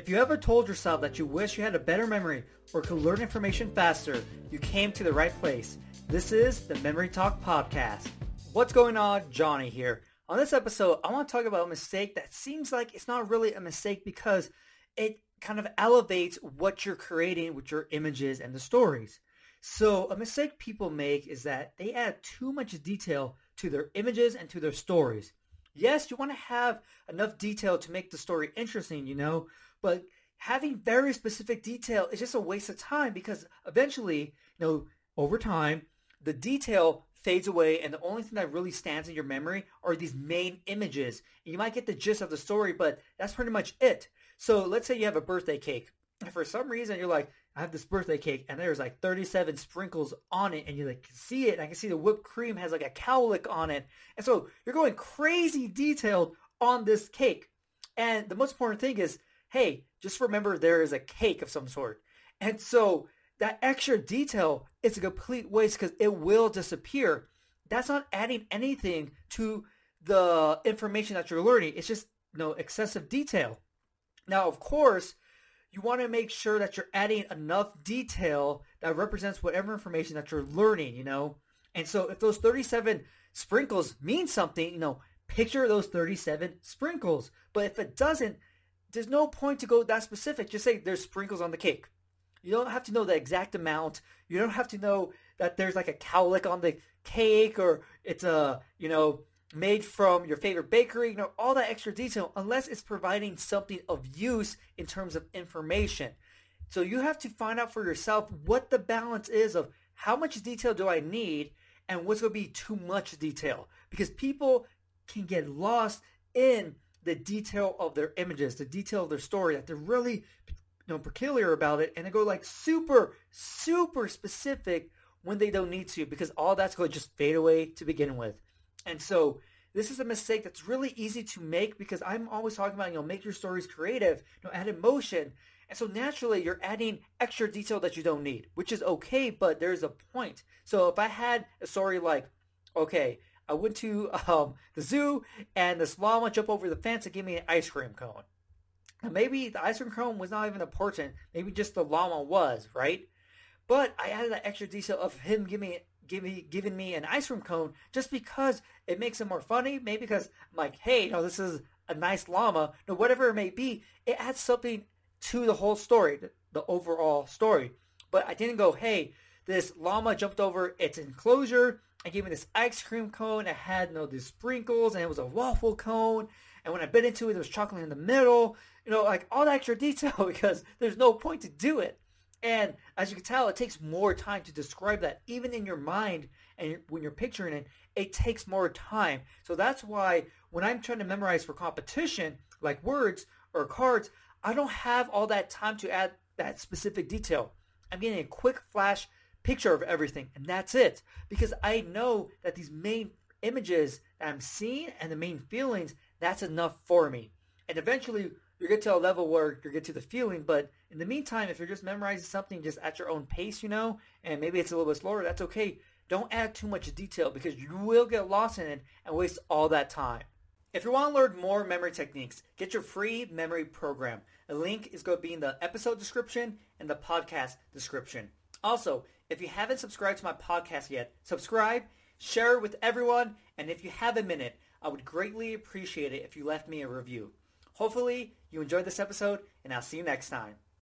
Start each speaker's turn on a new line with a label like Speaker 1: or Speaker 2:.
Speaker 1: If you ever told yourself that you wish you had a better memory or could learn information faster, you came to the right place. This is the Memory Talk Podcast. What's going on? Johnny here. On this episode, I want to talk about a mistake that seems like it's not really a mistake because it kind of elevates what you're creating with your images and the stories. So a mistake people make is that they add too much detail to their images and to their stories. Yes, you want to have enough detail to make the story interesting, you know, but having very specific detail is just a waste of time because eventually, you know, over time, the detail fades away and the only thing that really stands in your memory are these main images. And You might get the gist of the story, but that's pretty much it. So let's say you have a birthday cake and for some reason you're like, I have this birthday cake and there's like 37 sprinkles on it and you like can see it. I can see the whipped cream has like a cowlick on it. And so you're going crazy detailed on this cake. And the most important thing is, hey, just remember there is a cake of some sort. And so that extra detail is a complete waste because it will disappear. That's not adding anything to the information that you're learning. It's just you know excessive detail. Now, of course, you want to make sure that you're adding enough detail that represents whatever information that you're learning, you know? And so if those 37 sprinkles mean something, you know, picture those 37 sprinkles. But if it doesn't, there's no point to go that specific. Just say there's sprinkles on the cake. You don't have to know the exact amount. You don't have to know that there's like a cowlick on the cake or it's a, you know, made from your favorite bakery, you know, all that extra detail, unless it's providing something of use in terms of information. So you have to find out for yourself what the balance is of how much detail do I need and what's going to be too much detail. Because people can get lost in the detail of their images, the detail of their story, that they're really you know, peculiar about it, and they go like super, super specific when they don't need to, because all that's going to just fade away to begin with. And so this is a mistake that's really easy to make because I'm always talking about, you know, make your stories creative, you know, add emotion. And so naturally you're adding extra detail that you don't need, which is okay, but there's a point. So if I had a story like, okay, I went to um, the zoo and this llama jumped over the fence and gave me an ice cream cone. Now maybe the ice cream cone was not even important. Maybe just the llama was, right? But I added that extra detail of him giving me giving giving me an ice cream cone just because it makes it more funny. Maybe because I'm like, hey, you know, this is a nice llama. No, whatever it may be, it adds something to the whole story, the, the overall story. But I didn't go, hey, this llama jumped over its enclosure and gave me this ice cream cone. It had you know these sprinkles and it was a waffle cone. And when I bit into it, there was chocolate in the middle. You know, like all that extra detail because there's no point to do it. And as you can tell, it takes more time to describe that. Even in your mind and when you're picturing it, it takes more time. So that's why when I'm trying to memorize for competition, like words or cards, I don't have all that time to add that specific detail. I'm getting a quick flash picture of everything, and that's it. Because I know that these main images that I'm seeing and the main feelings, that's enough for me. And eventually, you get to a level where you get to the feeling. But in the meantime, if you're just memorizing something just at your own pace, you know, and maybe it's a little bit slower, that's okay. Don't add too much detail because you will get lost in it and waste all that time. If you want to learn more memory techniques, get your free memory program. A link is going to be in the episode description and the podcast description. Also, if you haven't subscribed to my podcast yet, subscribe, share it with everyone, and if you have a minute, I would greatly appreciate it if you left me a review. Hopefully, you enjoyed this episode, and I'll see you next time.